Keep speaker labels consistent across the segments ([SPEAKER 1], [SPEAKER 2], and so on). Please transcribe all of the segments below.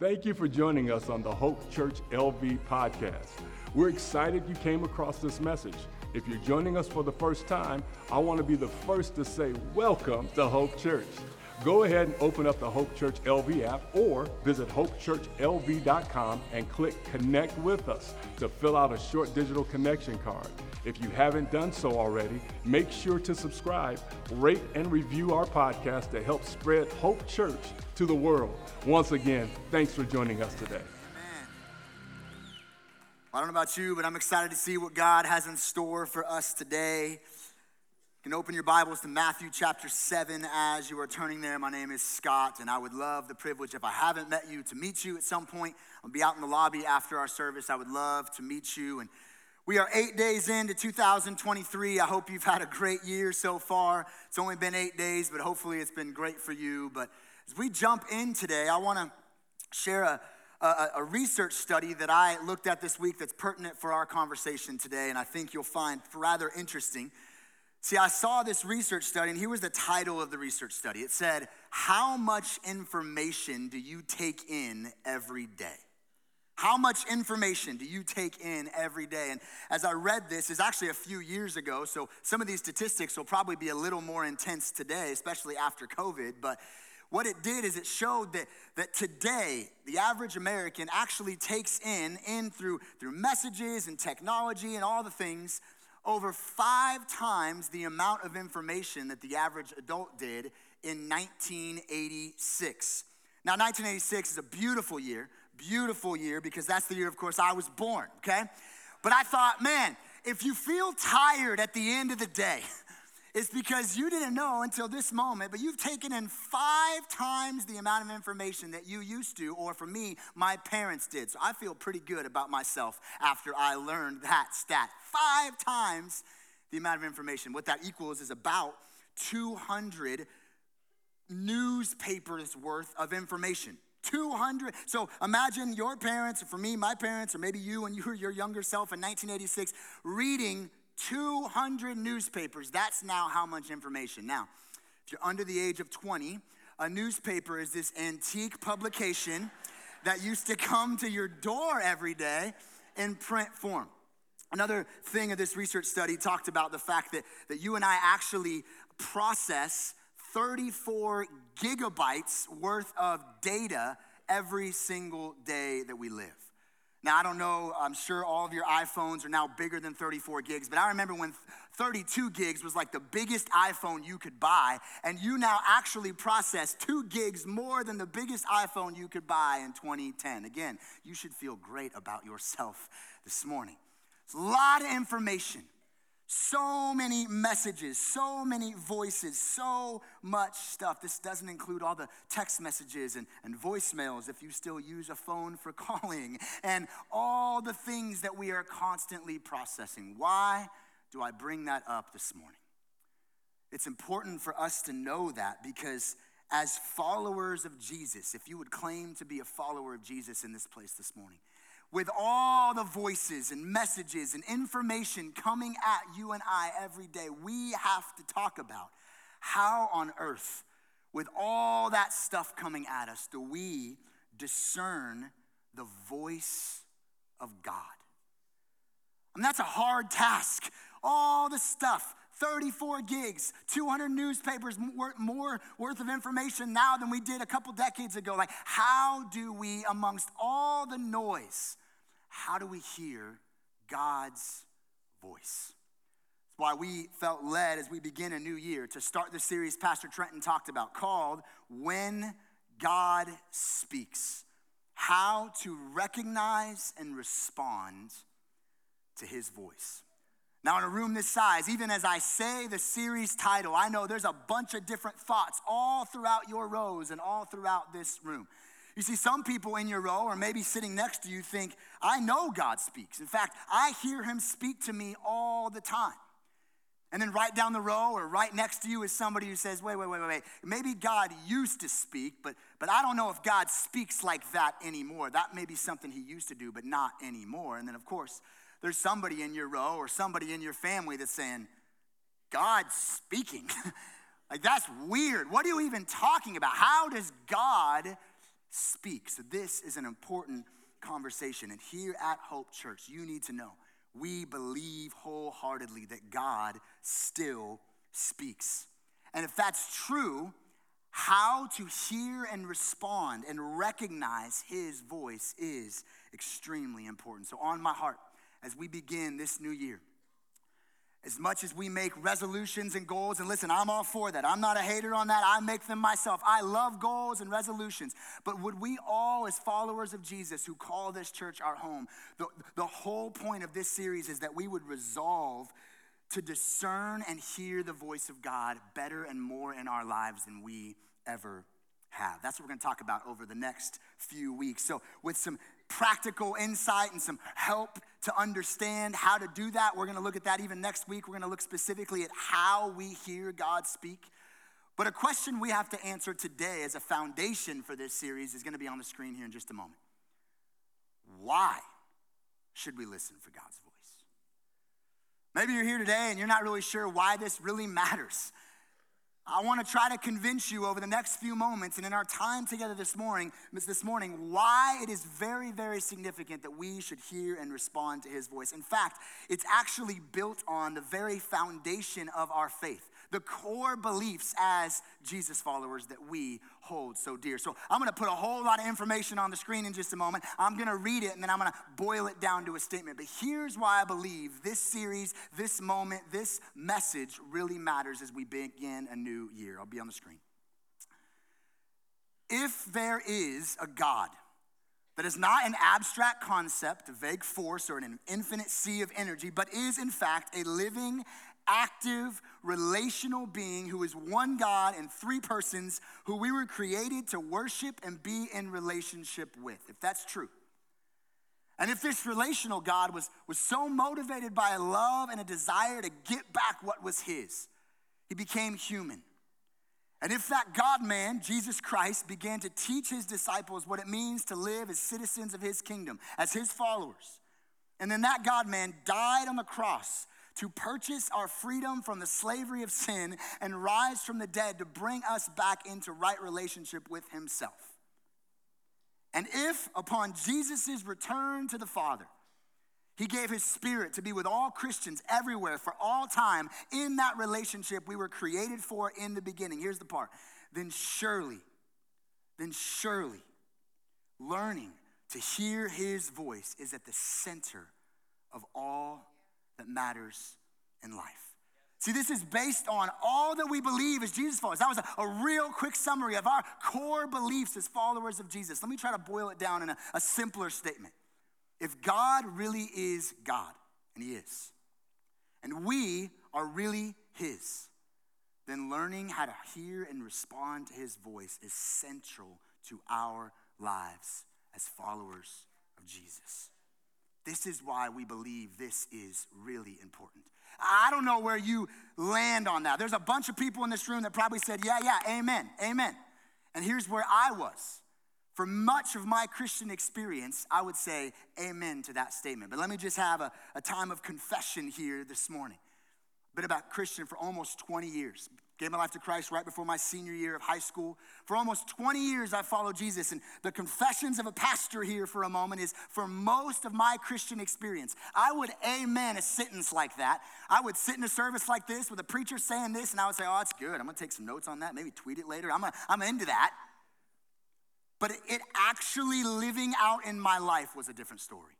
[SPEAKER 1] Thank you for joining us on the Hope Church LV podcast. We're excited you came across this message. If you're joining us for the first time, I want to be the first to say welcome to Hope Church. Go ahead and open up the Hope Church LV app or visit hopechurchlv.com and click Connect with Us to fill out a short digital connection card. If you haven't done so already, make sure to subscribe, rate, and review our podcast to help spread Hope Church to the world. Once again, thanks for joining us today.
[SPEAKER 2] I don't know about you, but I'm excited to see what God has in store for us today. You can open your Bibles to Matthew chapter 7 as you are turning there. My name is Scott, and I would love the privilege, if I haven't met you, to meet you at some point. I'll be out in the lobby after our service. I would love to meet you. And we are eight days into 2023. I hope you've had a great year so far. It's only been eight days, but hopefully it's been great for you. But as we jump in today, I want to share a a, a, research study that I looked at this week that's pertinent for our conversation today, and I think you'll find rather interesting. See, I saw this research study, and here was the title of the research study. It said, How much information do you take in every day? How much information do you take in every day? And as I read this, is actually a few years ago, so some of these statistics will probably be a little more intense today, especially after COVID. But what it did is it showed that, that today, the average American actually takes in, in through, through messages and technology and all the things, over five times the amount of information that the average adult did in 1986. Now, 1986 is a beautiful year, beautiful year because that's the year, of course, I was born, okay? But I thought, man, if you feel tired at the end of the day, it's because you didn't know until this moment, but you've taken in five times the amount of information that you used to, or for me, my parents did. So I feel pretty good about myself after I learned that stat. Five times the amount of information. What that equals is about 200 newspapers worth of information. 200. So imagine your parents, or for me, my parents, or maybe you and you were your younger self in 1986, reading 200 newspapers. That's now how much information. Now, if you're under the age of 20, a newspaper is this antique publication that used to come to your door every day in print form. Another thing of this research study talked about the fact that, that you and I actually process 34 gigabytes worth of data every single day that we live. Now, I don't know, I'm sure all of your iPhones are now bigger than 34 gigs, but I remember when 32 gigs was like the biggest iPhone you could buy, and you now actually process two gigs more than the biggest iPhone you could buy in 2010. Again, you should feel great about yourself this morning. It's a lot of information. So many messages, so many voices, so much stuff. This doesn't include all the text messages and, and voicemails if you still use a phone for calling, and all the things that we are constantly processing. Why do I bring that up this morning? It's important for us to know that because as followers of Jesus, if you would claim to be a follower of Jesus in this place this morning, with all the voices and messages and information coming at you and I every day, we have to talk about how on earth, with all that stuff coming at us, do we discern the voice of God? I mean, that's a hard task. All the stuff, 34 gigs, 200 newspapers more, more worth of information now than we did a couple decades ago. Like, how do we, amongst all the noise, how do we hear God's voice? That's why we felt led as we begin a new year to start the series Pastor Trenton talked about called When God Speaks How to Recognize and Respond to His Voice. Now, in a room this size, even as I say the series title, I know there's a bunch of different thoughts all throughout your rows and all throughout this room. You see, some people in your row, or maybe sitting next to you, think, I know God speaks. In fact, I hear him speak to me all the time. And then right down the row or right next to you is somebody who says, wait, wait, wait, wait, wait. Maybe God used to speak, but, but I don't know if God speaks like that anymore. That may be something he used to do, but not anymore. And then, of course, there's somebody in your row or somebody in your family that's saying, God's speaking. like, that's weird. What are you even talking about? How does God speaks. So this is an important conversation. And here at Hope Church, you need to know we believe wholeheartedly that God still speaks. And if that's true, how to hear and respond and recognize his voice is extremely important. So, on my heart, as we begin this new year, as much as we make resolutions and goals, and listen, I'm all for that. I'm not a hater on that. I make them myself. I love goals and resolutions. But would we all, as followers of Jesus who call this church our home, the, the whole point of this series is that we would resolve to discern and hear the voice of God better and more in our lives than we ever have. That's what we're going to talk about over the next few weeks. So, with some practical insight and some help to understand how to do that, we're going to look at that even next week. We're going to look specifically at how we hear God speak. But a question we have to answer today as a foundation for this series is going to be on the screen here in just a moment. Why should we listen for God's voice? Maybe you're here today and you're not really sure why this really matters. I want to try to convince you over the next few moments and in our time together this morning, this morning, why it is very, very significant that we should hear and respond to his voice. In fact, it's actually built on the very foundation of our faith the core beliefs as Jesus followers that we hold so dear. So I'm gonna put a whole lot of information on the screen in just a moment. I'm gonna read it and then I'm gonna boil it down to a statement. But here's why I believe this series, this moment, this message really matters as we begin a new year. I'll be on the screen. If there is a God, that is not an abstract concept, a vague force, or an infinite sea of energy, but is in fact a living active, relational being who is one God in three persons who we were created to worship and be in relationship with, if that's true. And if this relational God was, was so motivated by a love and a desire to get back what was his, he became human. And if that God man, Jesus Christ, began to teach his disciples what it means to live as citizens of his kingdom, as his followers, and then that God man died on the cross to purchase our freedom from the slavery of sin and rise from the dead to bring us back into right relationship with Himself. And if upon Jesus' return to the Father, he gave his spirit to be with all Christians everywhere for all time in that relationship we were created for in the beginning. Here's the part. Then surely, then surely, learning to hear his voice is at the center of all that matters in life. See, this is based on all that we believe as Jesus followers. That was a, a, real quick summary of our core beliefs as followers of Jesus. Let me try to boil it down in a, a simpler statement. If God really is God, and He is, and we are really His, then learning how to hear and respond to His voice is central to our lives as followers of Jesus. This is why we believe this is really important. I don't know where you land on that. There's a bunch of people in this room that probably said, Yeah, yeah, amen, amen. And here's where I was. For much of my Christian experience, I would say amen to that statement. But let me just have a, a time of confession here this morning. Been about Christian for almost 20 years. Gave my life to Christ right before my senior year of high school. For almost 20 years, I followed Jesus. And the confessions of a pastor here for a moment is for most of my Christian experience, I would amen a sentence like that. I would sit in a service like this with a preacher saying this, and I would say, Oh, that's good. I'm going to take some notes on that, maybe tweet it later. I'm, I'm into that. But it actually living out in my life was a different story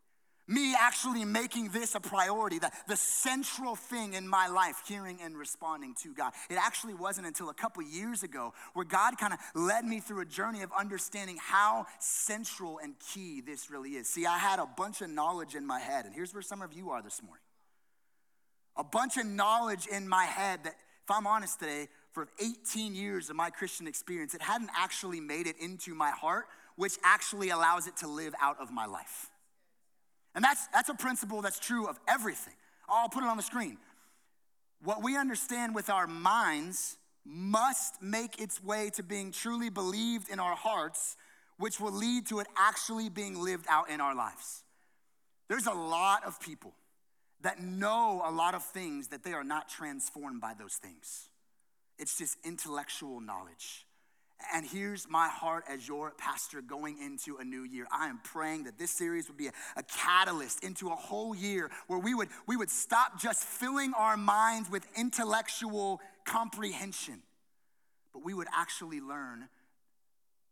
[SPEAKER 2] me actually making this a priority, the, the central thing in my life, hearing and responding to God. It actually wasn't until a couple years ago where God kind of led me through a journey of understanding how central and key this really is. See, I had a bunch of knowledge in my head, and here's where some of you are this morning. A bunch of knowledge in my head that, if I'm honest today, for 18 years of my Christian experience, it hadn't actually made it into my heart, which actually allows it to live out of my life. And that's, that's a principle that's true of everything. I'll put it on the screen. What we understand with our minds must make its way to being truly believed in our hearts, which will lead to it actually being lived out in our lives. There's a lot of people that know a lot of things that they are not transformed by those things. It's just intellectual knowledge. And here's my heart as your pastor going into a new year. I am praying that this series would be a, a, catalyst into a whole year where we would, we would stop just filling our minds with intellectual comprehension, but we would actually learn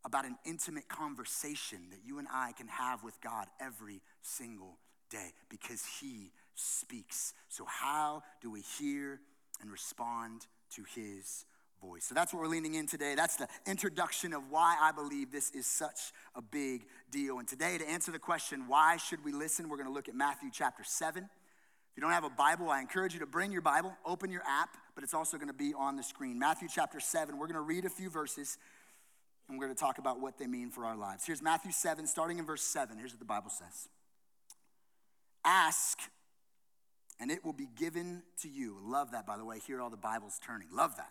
[SPEAKER 2] about an intimate conversation that you and I can have with God every single day because He speaks. So, how do we hear and respond to His voice. So that's what we're leaning in today. That's the introduction of why I believe this is such a big deal. And today, to answer the question, why should we listen, we're going to look at Matthew chapter 7. If you don't have a Bible, I encourage you to bring your Bible, open your app, but it's also going to be on the screen. Matthew chapter 7, we're going to read a few verses and we're going to talk about what they mean for our lives. Here's Matthew 7, starting in verse 7. Here's what the Bible says Ask, and it will be given to you. Love that, by the way. Hear all the Bibles turning. Love that.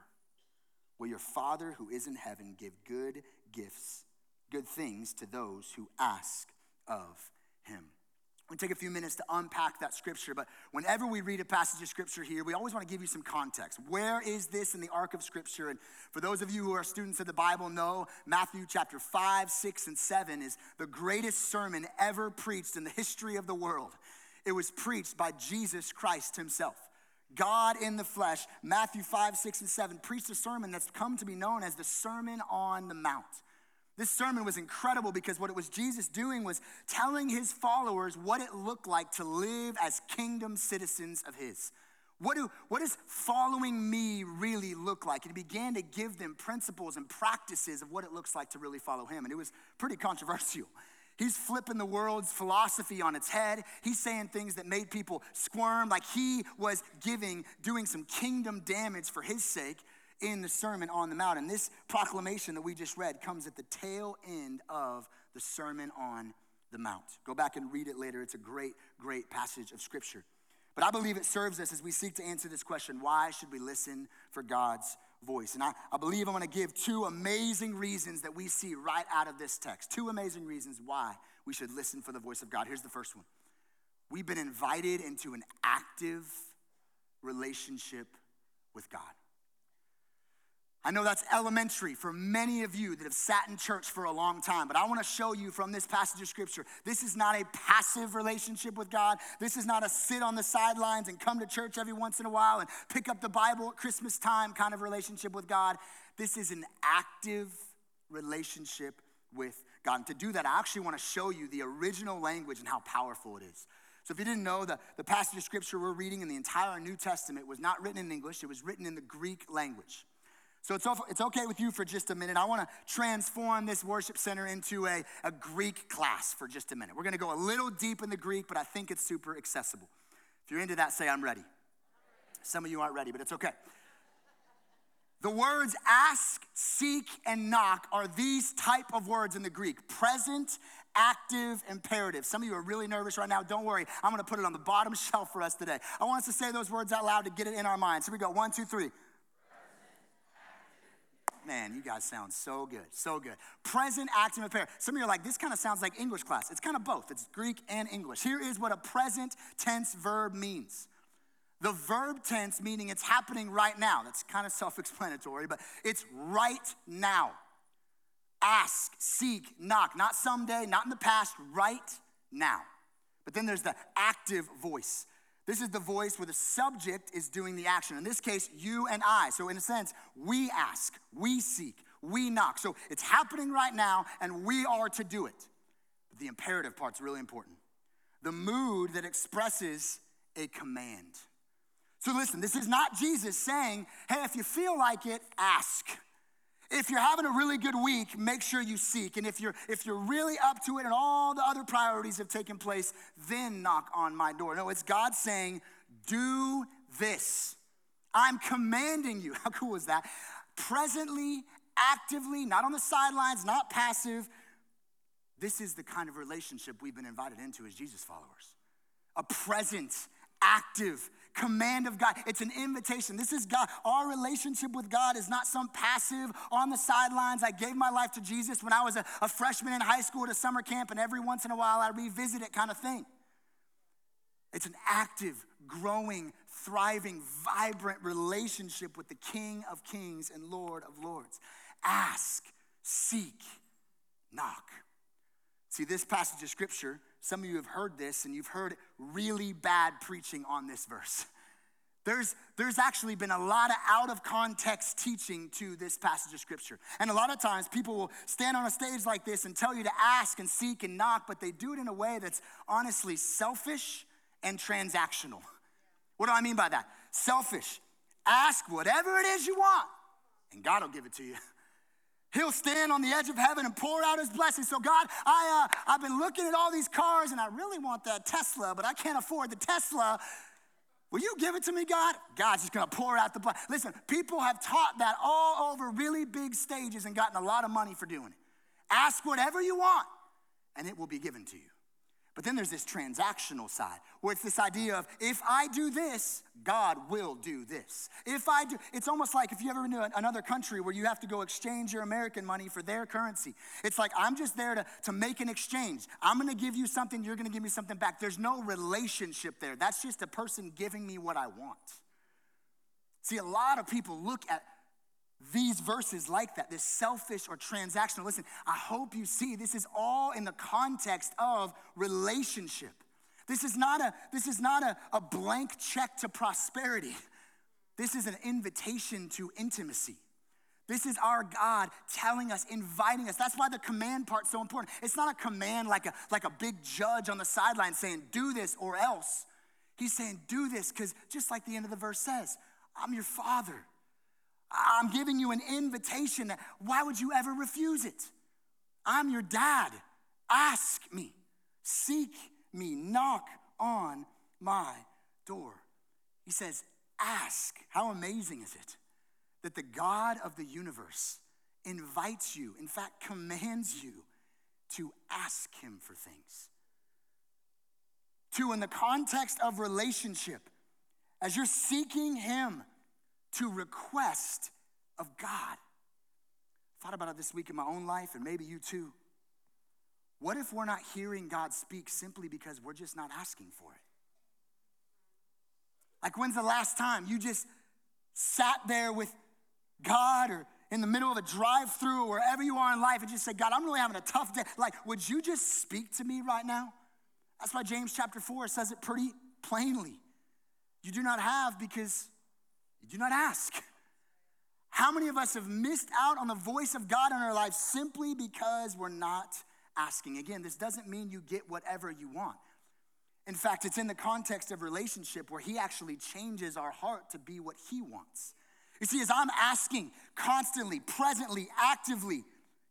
[SPEAKER 2] Will your Father who is in heaven give good gifts, good things to those who ask of him. We take a few minutes to unpack that scripture, but whenever we read a passage of scripture here, we always want to give you some context. Where is this in the arc of scripture? And for those of you who are students of the Bible, know Matthew chapter 5, 6, and 7 is the greatest sermon ever preached in the history of the world. It was preached by Jesus Christ himself. God in the flesh, Matthew 5, 6, and 7, preached a sermon that's come to be known as the Sermon on the Mount. This sermon was incredible because what it was Jesus doing was telling his followers what it looked like to live as kingdom citizens of his. What, do, what does following me really look like? And he began to give them principles and practices of what it looks like to really follow him. And it was pretty controversial. He's flipping the world's philosophy on its head. He's saying things that made people squirm, like he was giving, doing some kingdom damage for his sake in the Sermon on the Mount. And this proclamation that we just read comes at the tail end of the Sermon on the Mount. Go back and read it later. It's a great, great passage of Scripture. But I believe it serves us as we seek to answer this question why should we listen for God's voice. And I, I believe I'm going to give two amazing reasons that we see right out of this text. Two amazing reasons why we should listen for the voice of God. Here's the first one we've been invited into an active relationship with God. I know that's elementary for many of you that have sat in church for a long time, but I want to show you from this passage of scripture this is not a passive relationship with God. This is not a sit on the sidelines and come to church every once in a while and pick up the Bible at Christmas time kind of relationship with God. This is an active relationship with God. And to do that, I actually want to show you the original language and how powerful it is. So, if you didn't know, the, the passage of scripture we're reading in the entire New Testament was not written in English, it was written in the Greek language. So it's, it's okay with you for just a minute. I want to transform this worship center into a, a Greek class for just a minute. We're going to go a little deep in the Greek, but I think it's super accessible. If you're into that, say, I'm ready. Some of you aren't ready, but it's okay. The words ask, seek, and knock are these type of words in the Greek present, active, imperative. Some of you are really nervous right now. Don't worry. I'm going to put it on the bottom shelf for us today. I want us to say those words out loud to get it in our minds. Here we go. One, two, three. Man, you guys sound so good, so good. Present, active, imperative. Some of you are like, this kind of sounds like English class. It's kind of both. It's Greek and English. Here is what a present tense verb means. The verb tense meaning it's happening right now. That's kind of self explanatory, but it's right now. Ask, seek, knock. Not someday, not in the past, right now. But then there's the active voice. This is the voice where the subject is doing the action. In this case, you and I. So, in a sense, we ask, we seek, we knock. So, it's happening right now, and we are to do it. But the imperative part's really important. The mood that expresses a command. So, listen, this is not Jesus saying, hey, if you feel like it, ask. If you're having a really good week, make sure you seek. And if you're if you're really up to it and all the other priorities have taken place, then knock on my door. No, it's God saying, "Do this." I'm commanding you. How cool is that? Presently, actively, not on the sidelines, not passive. This is the kind of relationship we've been invited into as Jesus followers. A present, active command of God. It's an invitation. This is God. Our relationship with God is not some passive on the sidelines. I gave my life to Jesus when I was a, a freshman in high school at a summer camp, and every once in a while I revisit it kind of thing. It's an active, growing, thriving, vibrant relationship with the King of Kings and Lord of Lords. Ask, seek, knock. See, this passage of scripture, some of you have heard this and you've heard really bad preaching on this verse. There's, there's actually been a lot of out of context teaching to this passage of scripture. And a lot of times people will stand on a stage like this and tell you to ask and seek and knock, but they do it in a way that's honestly selfish and transactional. What do I mean by that? Selfish. Ask whatever it is you want, and God will give it to you. He'll stand on the edge of heaven and pour out his blessing. So, God, I, uh, I've been looking at all these cars and I really want that Tesla, but I can't afford the Tesla. Will you give it to me, God? God's just gonna pour out the blessing. Listen, people have taught that all over really big stages and gotten a lot of money for doing it. Ask whatever you want, and it will be given to you. But then there's this transactional side where it's this idea of if I do this, God will do this. If I do, it's almost like if you ever been to another country where you have to go exchange your American money for their currency. It's like I'm just there to, to make an exchange. I'm gonna give you something, you're gonna give me something back. There's no relationship there. That's just a person giving me what I want. See, a lot of people look at these verses like that, this selfish or transactional. Listen, I hope you see this is all in the context of relationship. This is not a, this is not a, a blank check to prosperity. This is an invitation to intimacy. This is our God telling us, inviting us. That's why the command part's so important. It's not a command like a, like a big judge on the sideline saying, do this or else. He's saying, do this, because just like the end of the verse says, I'm your father. I'm giving you an invitation. Why would you ever refuse it? I'm your dad. Ask me, seek me, knock on my door. He says, Ask. How amazing is it that the God of the universe invites you, in fact, commands you to ask him for things? To, in the context of relationship, as you're seeking him, to request of God. Thought about it this week in my own life, and maybe you too. What if we're not hearing God speak simply because we're just not asking for it? Like, when's the last time you just sat there with God or in the middle of a drive through or wherever you are in life and just say, God, I'm really having a tough day? Like, would you just speak to me right now? That's why James chapter 4 says it pretty plainly. You do not have because you do not ask. How many of us have missed out on the voice of God in our lives simply because we're not asking? Again, this doesn't mean you get whatever you want. In fact, it's in the context of relationship where He actually changes our heart to be what He wants. You see, as I'm asking constantly, presently, actively,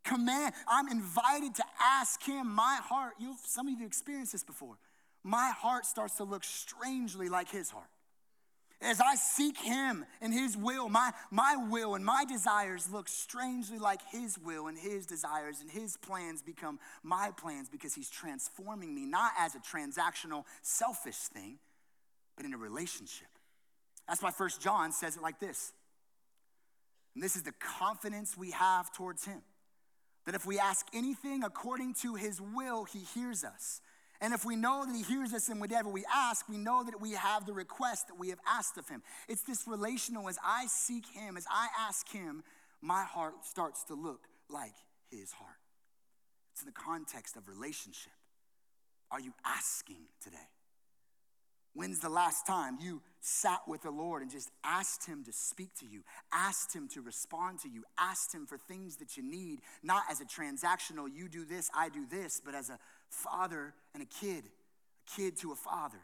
[SPEAKER 2] command, I'm invited to ask Him, my heart, you some of you experienced this before. My heart starts to look strangely like His heart. As I seek Him and His will, my, my will and my desires look strangely like His will and His desires, and His plans become my plans because He's transforming me, not as a transactional, selfish thing, but in a relationship. That's why First John says it like this. And this is the confidence we have towards Him that if we ask anything according to His will, He hears us. And if we know that He hears us in whatever we ask, we know that we have the request that we have asked of Him. It's this relational as I seek Him, as I ask Him, my heart starts to look like His heart. It's in the context of relationship. Are you asking today? When's the last time you sat with the Lord and just asked Him to speak to you, asked Him to respond to you, asked Him for things that you need, not as a transactional, you do this, I do this, but as a father and a kid, a kid to a father.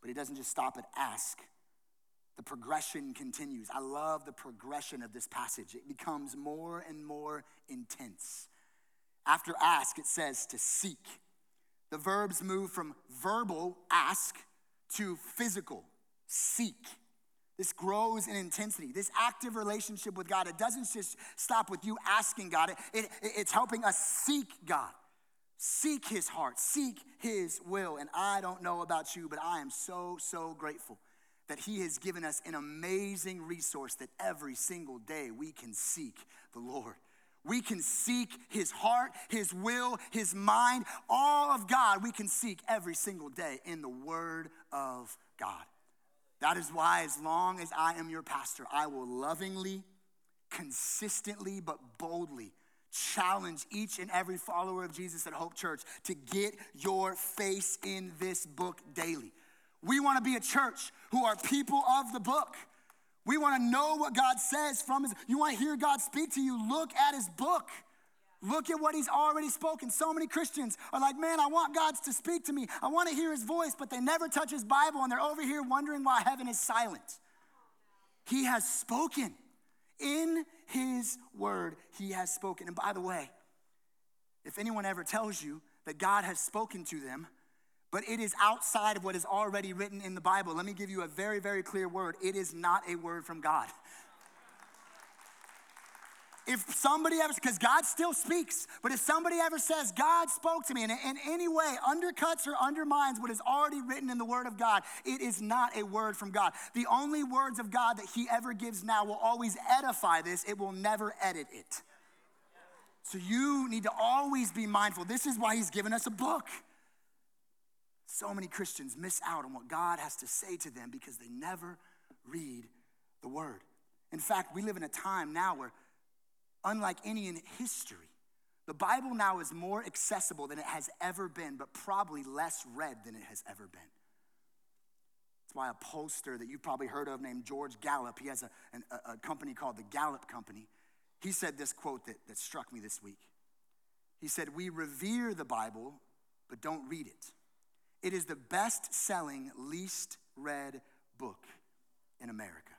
[SPEAKER 2] But He doesn't just stop at ask. The progression continues. I love the progression of this passage. It becomes more and more intense. After ask, it says to seek. The verbs move from verbal, ask, to physical, seek. This grows in intensity. This active relationship with God, it doesn't just stop with you asking God, it, it, it's helping us seek God, seek His heart, seek His will. And I don't know about you, but I am so, so grateful that He has given us an amazing resource that every single day we can seek the Lord. We can seek His heart, His will, His mind, all of God, we can seek every single day in the Word of God. That is why, as long as I am your pastor, I will lovingly, consistently, but boldly challenge each and every follower of Jesus at Hope Church to get your face in this book daily. We want to be a church who are people of the book. We want to know what God says from his you want to hear God speak to you, look at his book. Look at what he's already spoken. So many Christians are like, man, I want God to speak to me. I want to hear his voice, but they never touch his Bible and they're over here wondering why heaven is silent. He has spoken. In his word, he has spoken. And by the way, if anyone ever tells you that God has spoken to them, but it is outside of what is already written in the Bible, let me give you a very, very clear word. It is not a word from God if somebody ever, because God still speaks, but if somebody ever says, God spoke to me, and in any way undercuts or undermines what is already written in the Word of God, it is not a word from God. The only words of God that He ever gives now will always edify this, it will never edit it. So you need to always be mindful. This is why He's given us a book. So many Christians miss out on what God has to say to them because they never read the Word. In fact, we live in a time now where unlike any in history. The Bible now is more accessible than it has ever been, but probably less read than it has ever been. That's why a pollster that you've probably heard of named George Gallup, he has a, a, company called the Gallup Company. He said this quote that, that struck me this week. He said, We revere the Bible, but don't read it. It is the best selling, least read book in America.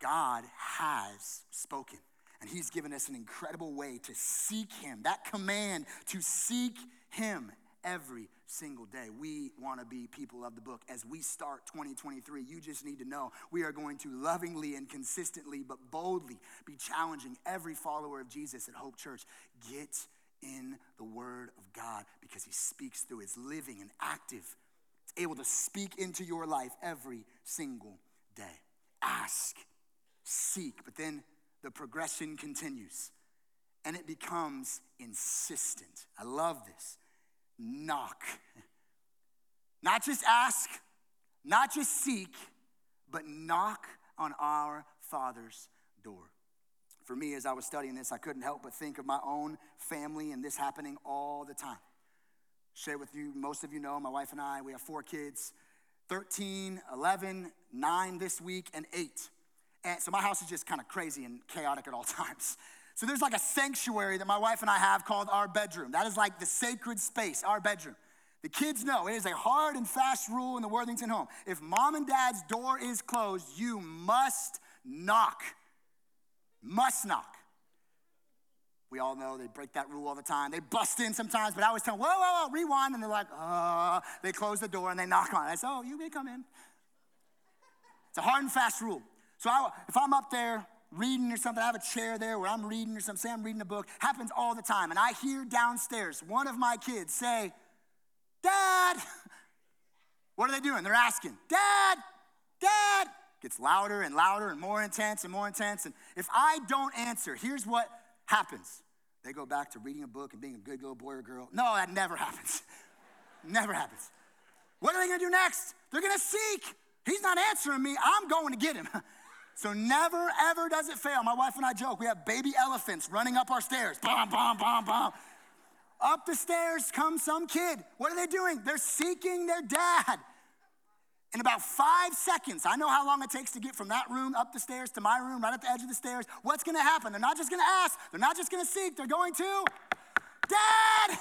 [SPEAKER 2] God has spoken. And He's given us an incredible way to seek Him. That command to seek Him every single day. We want to be people of the book. As we start 2023, you just need to know we are going to lovingly and consistently, but boldly, be challenging every follower of Jesus at Hope Church. Get in the Word of God because He speaks through. It's living and active. It's able to speak into your life every single day. Ask, seek, but then the progression continues and it becomes insistent. I love this. Knock. Not just ask, not just seek, but knock on our Father's door. For me, as I was studying this, I couldn't help but think of my own family and this happening all the time. Share with you, most of you know, my wife and I, we have four kids 13, 11, 9 this week, and 8. And so my house is just kind of crazy and chaotic at all times. So there's like a sanctuary that my wife and I have called our bedroom. That is like the sacred space, our bedroom. The kids know it is a hard and fast rule in the Worthington home. If mom and dad's door is closed, you must knock. Must knock. We all know they break that rule all the time. They bust in sometimes, but I always tell them, whoa, whoa, whoa, rewind. And they're like, uh, they close the door and they knock on it. I say, oh, you may come in. It's a hard and fast rule. So I, if I'm up there reading or something, I have a chair there where I'm reading or something, say I'm reading a book, happens all the time. And I hear downstairs one of my kids say, Dad, what are they doing? They're asking, Dad, Dad. Gets louder and louder and more intense and more intense. And if I don't answer, here's what happens. They go back to reading a book and being a good little boy or girl. No, that never happens. never happens. What are they gonna do next? They're gonna seek. He's not answering me. I'm going to get him. So never, ever does it fail. My wife and I joke, we have baby elephants running up our stairs. Bom, bom, bom, bom. Up the stairs comes some kid. What are they doing? They're seeking their dad. In about five seconds, I know how long it takes to get from that room up the stairs to my room, right at the edge of the stairs. What's gonna happen? They're not just gonna ask, they're not just gonna seek, they're going to, Dad!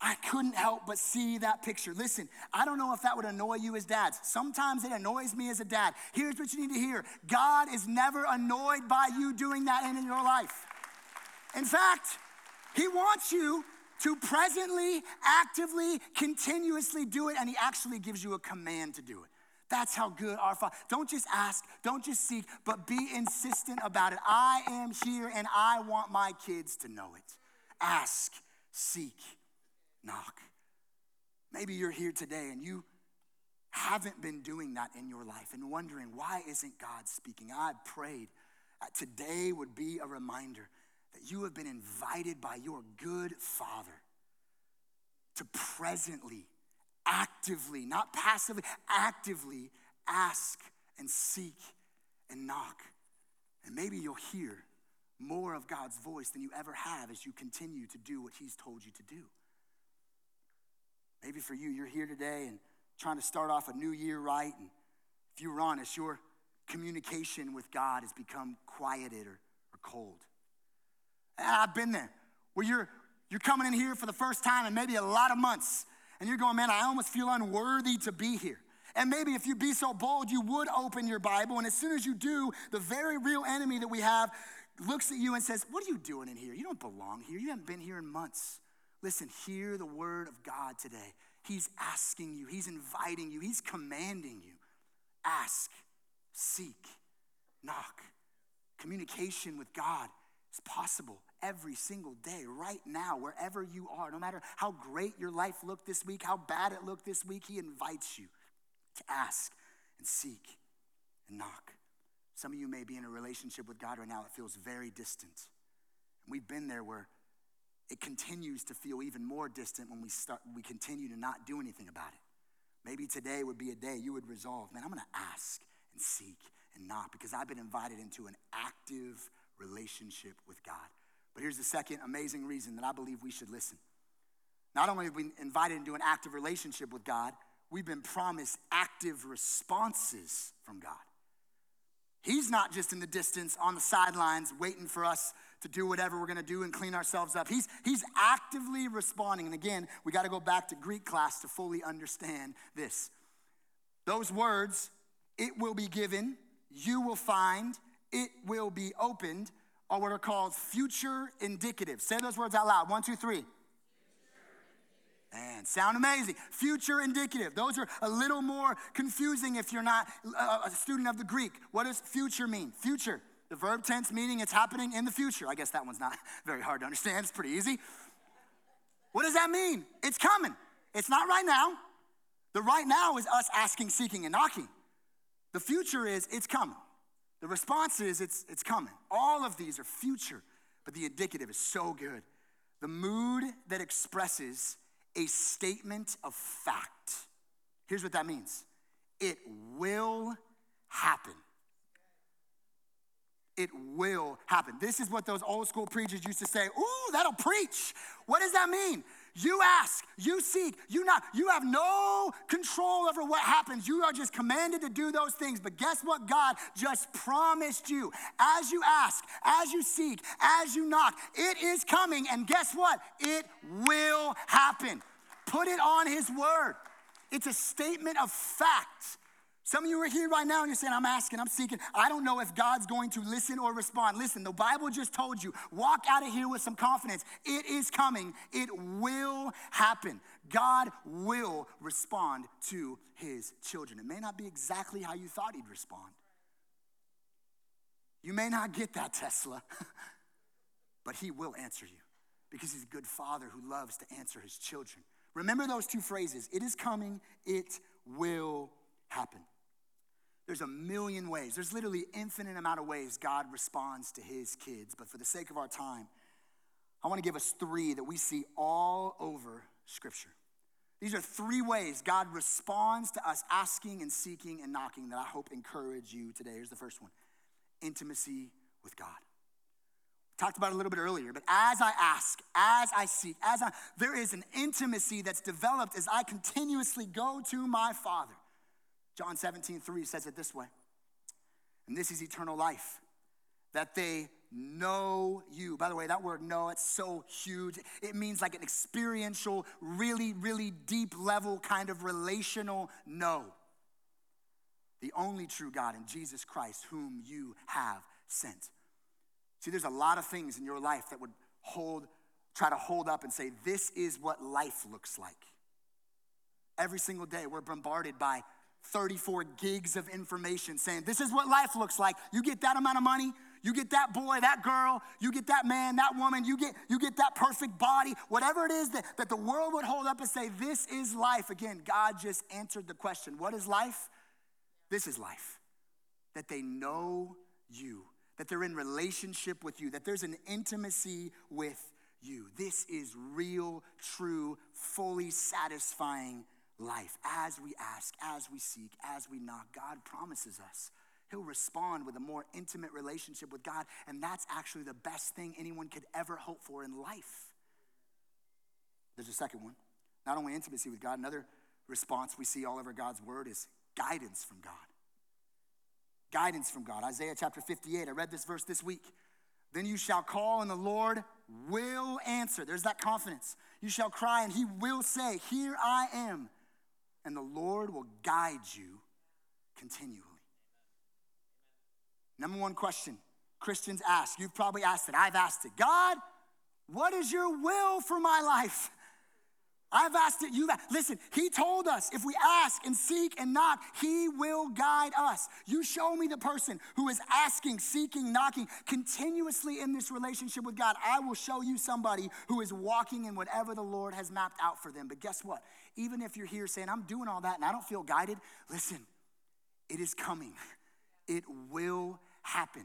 [SPEAKER 2] I couldn't help but see that picture. Listen, I don't know if that would annoy you as dads. Sometimes it annoys me as a dad. Here's what you need to hear God is never annoyed by you doing that in your life. In fact, He wants you to presently, actively, continuously do it, and He actually gives you a command to do it. That's how good our Father. Don't just ask, don't just seek, but be insistent about it. I am here and I want my kids to know it. Ask, seek, knock. Maybe you're here today and you haven't been doing that in your life and wondering why isn't God speaking? I prayed that today would be a reminder that you have been invited by your good Father to presently actively, not passively, actively ask and seek and knock. And maybe you'll hear more of God's voice than you ever have as you continue to do what He's told you to do. Maybe for you, you're here today and trying to start off a new year right. And if you were honest, your communication with God has become quieted or, or cold. And I've been there where you're, you're coming in here for the first time in maybe a lot of months and you're going, man, I almost feel unworthy to be here. And maybe if you'd be so bold, you would open your Bible. And as soon as you do, the very real enemy that we have looks at you and says, What are you doing in here? You don't belong here. You haven't been here in months. Listen, hear the word of God today. He's asking you, He's inviting you, He's commanding you. Ask, seek, knock. Communication with God is possible every single day, right now, wherever you are. No matter how great your life looked this week, how bad it looked this week, He invites you to ask and seek and knock. Some of you may be in a relationship with God right now that feels very distant. And we've been there where it continues to feel even more distant when we start we continue to not do anything about it. Maybe today would be a day you would resolve, man, I'm gonna ask and seek and knock because I've been invited into an active relationship with God. But here's the second amazing reason that I believe we should listen. Not only have we been invited into an active relationship with God, we've been promised active responses from God. He's not just in the distance on the sidelines waiting for us to do whatever we're going to do and clean ourselves up. He's, he's actively responding. And again, we got to go back to Greek class to fully understand this. Those words, it will be given, you will find, it will be opened, are what are called future indicative. Say those words out loud. One, two, three. And sound amazing. Future indicative. Those are a little more confusing if you're not a student of the Greek. What does future mean? Future. The verb tense meaning it's happening in the future. I guess that one's not very hard to understand. It's pretty easy. What does that mean? It's coming. It's not right now. The right now is us asking, seeking, and knocking. The future is it's coming. The response is it's, it's coming. All of these are future, but the indicative is so good. The mood that expresses a statement of fact. Here's what that means it will happen. It will happen. This is what those old school preachers used to say. Ooh, that'll preach. What does that mean? You ask, you seek, you knock. You have no control over what happens. You are just commanded to do those things. But guess what? God just promised you. As you ask, as you seek, as you knock, it is coming. And guess what? It will happen. Put it on His word. It's a statement of fact. Some of you are here right now and you're saying, I'm asking, I'm seeking. I don't know if God's going to listen or respond. Listen, the Bible just told you, walk out of here with some confidence. It is coming, it will happen. God will respond to his children. It may not be exactly how you thought he'd respond. You may not get that Tesla, but he will answer you because he's a good father who loves to answer his children. Remember those two phrases it is coming, it will happen. There's a million ways. There's literally infinite amount of ways God responds to his kids. But for the sake of our time, I want to give us three that we see all over Scripture. These are three ways God responds to us asking and seeking and knocking that I hope encourage you today. Here's the first one intimacy with God. Talked about a little bit earlier, but as I ask, as I seek, as I, there is an intimacy that's developed as I continuously go to my Father. John 17, 3 says it this way. And this is eternal life, that they know you. By the way, that word know, it's so huge. It means like an experiential, really, really deep level kind of relational know. The only true God in Jesus Christ, whom you have sent. See, there's a lot of things in your life that would hold, try to hold up and say, this is what life looks like. Every single day, we're bombarded by 34 gigs of information saying, This is what life looks like. You get that amount of money, you get that boy, that girl, you get that man, that woman, you get, you get that perfect body, whatever it is that, that the world would hold up and say, This is life. Again, God just answered the question What is life? This is life. That they know you, that they're in relationship with you, that there's an intimacy with you. This is real, true, fully satisfying life. As we ask, as we seek, as we knock, God promises us. He'll respond with a more intimate relationship with God, and that's actually the best thing anyone could ever hope for in life. There's a second one. Not only intimacy with God, another response we see all over God's word is guidance from God. Guidance from God. Isaiah chapter 58. I read this verse this week. Then you shall call, and the Lord will answer. There's that confidence. You shall cry, and he will say, Here I am. And the Lord will guide you continually. Number one question Christians ask. You've probably asked it. I've asked it. God, what is your will for my life? I've asked it, you've asked. Listen, he told us if we ask and seek and knock, he will guide us. You show me the person who is asking, seeking, knocking continuously in this relationship with God. I will show you somebody who is walking in whatever the Lord has mapped out for them. But guess what? Even if you're here saying, I'm doing all that and I don't feel guided, listen, it is coming. It will happen.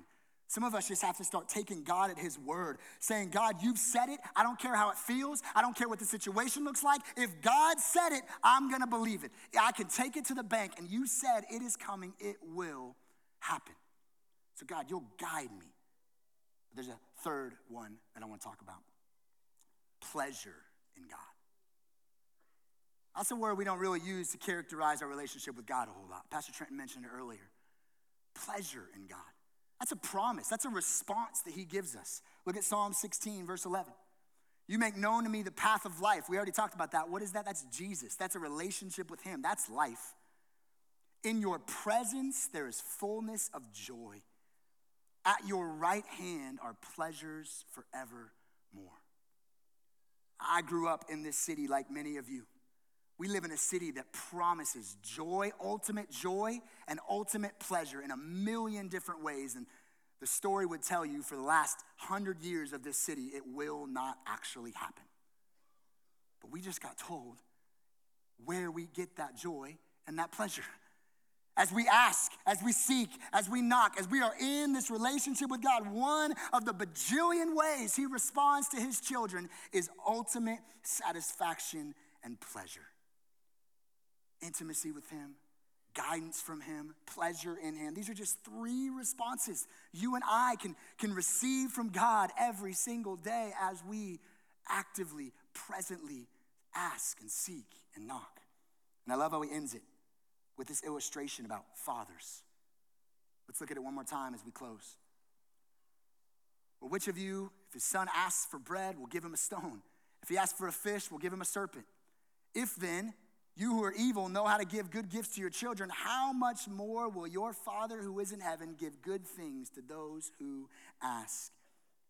[SPEAKER 2] Some of us just have to start taking God at His word, saying, God, you've said it. I don't care how it feels. I don't care what the situation looks like. If God said it, I'm going to believe it. I can take it to the bank, and you said it is coming. It will happen. So, God, you'll guide me. There's a third one that I want to talk about pleasure in God. That's a word we don't really use to characterize our relationship with God a whole lot. Pastor Trenton mentioned it earlier. Pleasure in God. That's a promise, that's a response that he gives us. Look at Psalm 16, verse 11. You make known to me the path of life. We already talked about that. What is that? That's Jesus. That's a relationship with him. That's life. In your presence, there is fullness of joy. At your right hand are pleasures forevermore. I grew up in this city like many of you. We live in a city that promises joy, ultimate joy, and ultimate pleasure in a million different ways. And the story would tell you for the last hundred years of this city, it will not actually happen. But we just got told where we get that joy and that pleasure. As we ask, as we seek, as we knock, as we are in this relationship with God, one of the bajillion ways He responds to His children is ultimate satisfaction and pleasure intimacy with Him, guidance from Him, pleasure in Him. These are just three responses you and I can, can receive from God every single day as we actively, presently ask and seek and knock. And I love how He ends it with this illustration about fathers. Let's look at it one more time as we close. Well, which of you, if his son asks for bread, will give him a stone? If he asks for a fish, will give him a serpent? If then, you who are evil know how to give good gifts to your children. How much more will your Father who is in heaven give good things to those who ask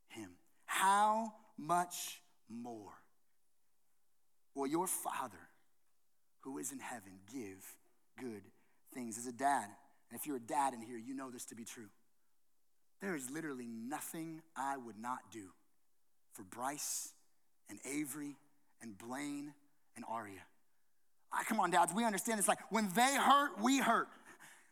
[SPEAKER 2] him? How much more will your Father who is in heaven give good things? As a dad, and if you're a dad in here, you know this to be true. There is literally nothing I would not do for Bryce and Avery and Blaine and Aria. Ah, come on, dads, we understand it's like when they hurt, we hurt.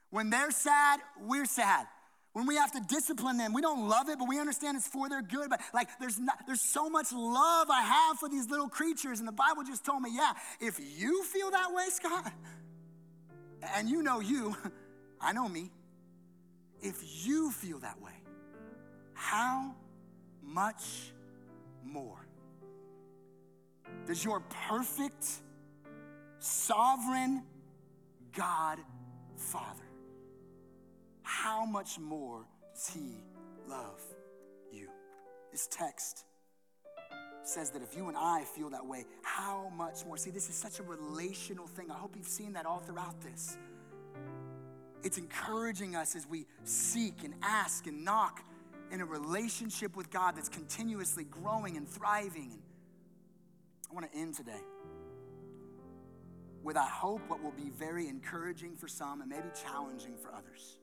[SPEAKER 2] When they're sad, we're sad. When we have to discipline them, we don't love it, but we understand it's for their good. But like, there's not, there's so much love I have for these little creatures, and the Bible just told me, yeah, if you feel that way, Scott, and you know you, I know me. If you feel that way, how much more does your perfect sovereign God Father, how much more does He love you? This text says that if you and I feel that way, how much more? See, this is such a relational thing. I hope you've seen that all throughout this. It's encouraging us as we seek and ask and knock in a relationship with God that's continuously growing and thriving. I want to end today with, I hope, what will be very encouraging for some and maybe challenging for others.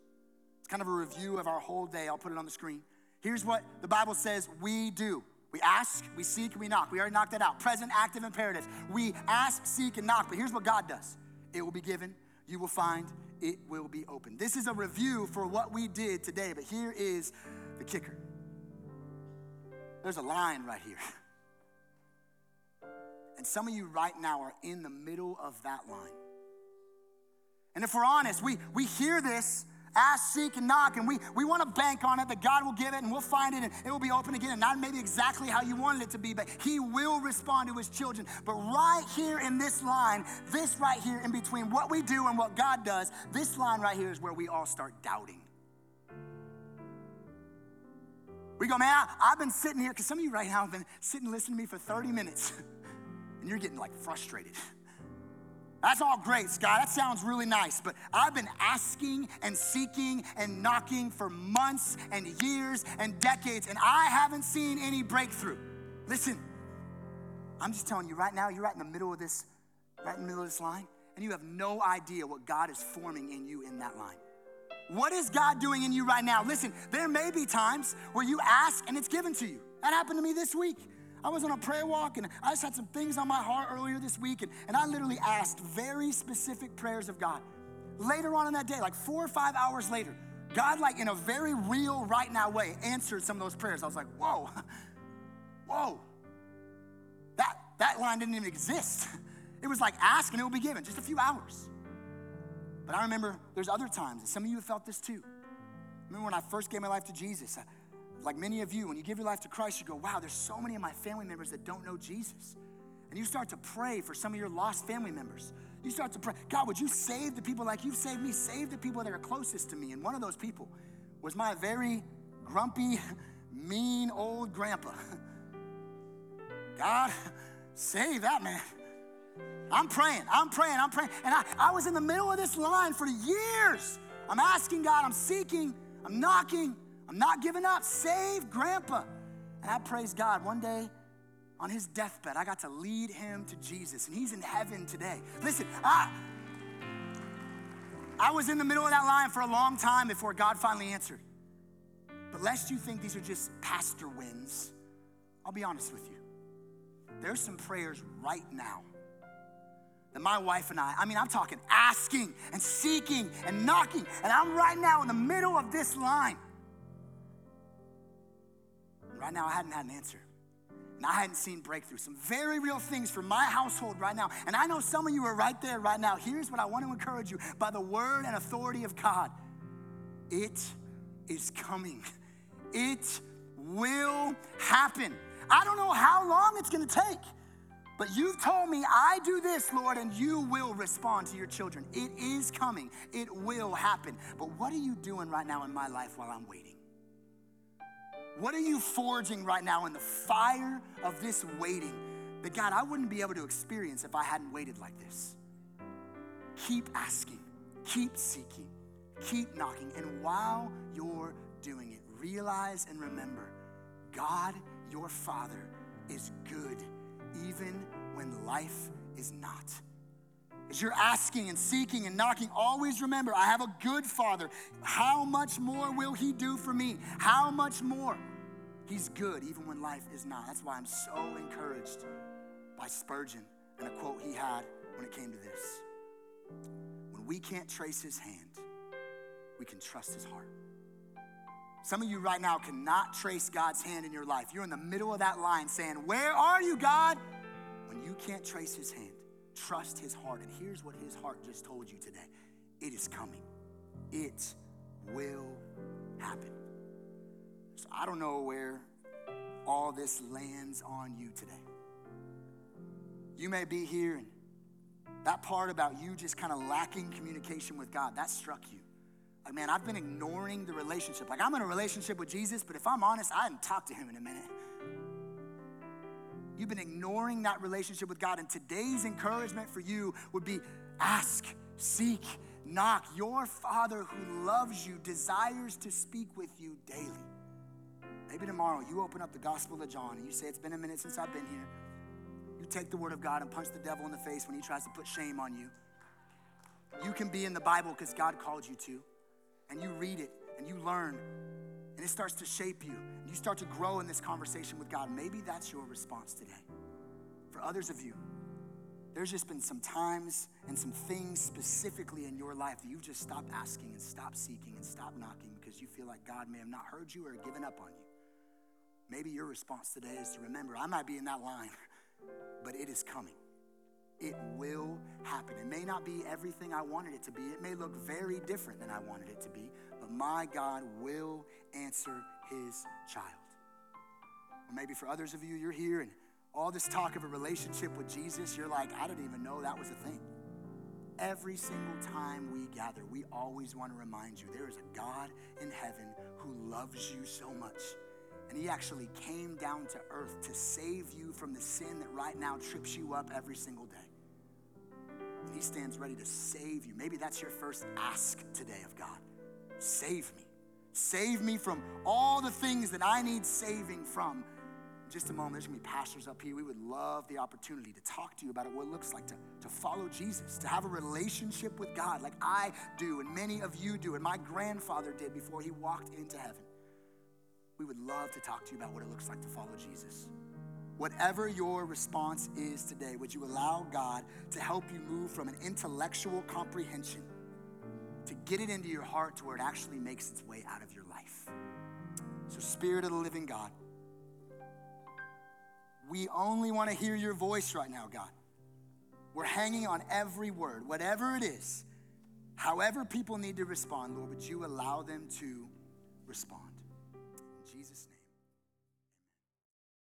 [SPEAKER 2] It's kind of a review of our whole day. I'll put it on the screen. Here's what the Bible says we do. We ask, we seek, we knock. We already knocked that out. Present, active imperative. We ask, seek, and knock. But here's what God does it will be given, you will find, it will be open. This is a review for what we did today, but here is the kicker there's a line right here. And some of you right now are in the middle of that line. And if we're honest, we, we hear this ask, seek, and knock, and we, we want to bank on it that God will give it and we'll find it and it will be open again. And not maybe exactly how you wanted it to be, but He will respond to His children. But right here in this line, this right here in between what we do and what God does, this line right here is where we all start doubting. We go, man, I, have been sitting here, because some of you right now have been sitting listening to me for 30 minutes, and you're getting like frustrated. That's all great, Scott. That sounds really nice. But I've been asking and seeking and knocking for months and years and decades, and I haven't seen any breakthrough. Listen, I'm just telling you right now, you're right in the middle of this, right in the middle of this line, and you have no idea what God is forming in you in that line. What is God doing in you right now? Listen, there may be times where you ask and it's given to you. That happened to me this week. I was on a prayer walk and I just had some things on my heart earlier this week, and, and I literally asked very specific prayers of God. Later on in that day, like four or five hours later, God, like in a very real, right now way, answered some of those prayers. I was like, whoa, whoa. That, that line didn't even exist. It was like ask and it will be given, just a few hours. But I remember there's other times, and some of you have felt this too. I remember when I first gave my life to Jesus, I, like many of you, when you give your life to Christ, you go, wow, there's so many of my family members that don't know Jesus. And you start to pray for some of your lost family members. You start to pray, God, would you save the people like you've saved me? Save the people that are closest to me. And one of those people was my very grumpy, mean old grandpa. God, save that man. I'm praying, I'm praying, I'm praying. And I, I was in the middle of this line for years. I'm asking God, I'm seeking, I'm knocking, I'm not giving up. Save grandpa. And I praise God. One day on his deathbed, I got to lead him to Jesus, and he's in heaven today. Listen, I, I was in the middle of that line for a long time before God finally answered. But lest you think these are just pastor wins, I'll be honest with you. There's some prayers right now that my wife and I, I mean, I'm talking asking and seeking and knocking, and I'm right now in the middle of this line. Right now, I hadn't had an answer. And I hadn't seen breakthrough. Some very real things for my household right now. And I know some of you are right there right now. Here's what I want to encourage you by the word and authority of God it is coming, it will happen. I don't know how long it's going to take. But you've told me, I do this, Lord, and you will respond to your children. It is coming, it will happen. But what are you doing right now in my life while I'm waiting? What are you forging right now in the fire of this waiting that God, I wouldn't be able to experience if I hadn't waited like this? Keep asking, keep seeking, keep knocking. And while you're doing it, realize and remember God, your Father, is good even when life is not. As you're asking and seeking and knocking, always remember I have a good father. How much more will he do for me? How much more? He's good even when life is not. That's why I'm so encouraged by Spurgeon and a quote he had when it came to this. When we can't trace his hand, we can trust his heart. Some of you right now cannot trace God's hand in your life. You're in the middle of that line saying, Where are you, God? When you can't trace his hand, trust his heart. And here's what his heart just told you today it is coming, it will happen. So I don't know where all this lands on you today. You may be here and that part about you just kind of lacking communication with God, that struck you. Like, man, I've been ignoring the relationship. Like, I'm in a relationship with Jesus, but if I'm honest, I haven't talked to him in a minute. You've been ignoring that relationship with God, and today's encouragement for you would be ask, seek, knock. Your Father who loves you desires to speak with you daily. Maybe tomorrow you open up the Gospel of John and you say, It's been a minute since I've been here. You take the word of God and punch the devil in the face when he tries to put shame on you. You can be in the Bible because God called you to, and you read it and you learn, and it starts to shape you. You start to grow in this conversation with God. Maybe that's your response today. For others of you, there's just been some times and some things specifically in your life that you've just stopped asking and stopped seeking and stopped knocking because you feel like God may have not heard you or given up on you. Maybe your response today is to remember, I might be in that line, but it is coming. It will happen. It may not be everything I wanted it to be. It may look very different than I wanted it to be, but my God will answer his child. Or maybe for others of you, you're here and all this talk of a relationship with Jesus, you're like, I didn't even know that was a thing. Every single time we gather, we always want to remind you there is a God in heaven who loves you so much and he actually came down to earth to save you from the sin that right now trips you up every single day. And he stands ready to save you. Maybe that's your first ask today of God save me. Save me from all the things that I need saving from. In just a moment, there's gonna be pastors up here. We would love the opportunity to talk to you about what it looks like to, to follow Jesus, to have a relationship with God like I do, and many of you do, and my grandfather did before he walked into heaven we would love to talk to you about what it looks like to follow Jesus. Whatever your response is today, would you allow God to help you move from an intellectual comprehension to get it into your heart to where it actually makes its way out of your life? So, Spirit of the living God, we only want to hear your voice right now, God. We're hanging on every word, whatever it is. However, people need to respond, Lord, would you allow them to respond?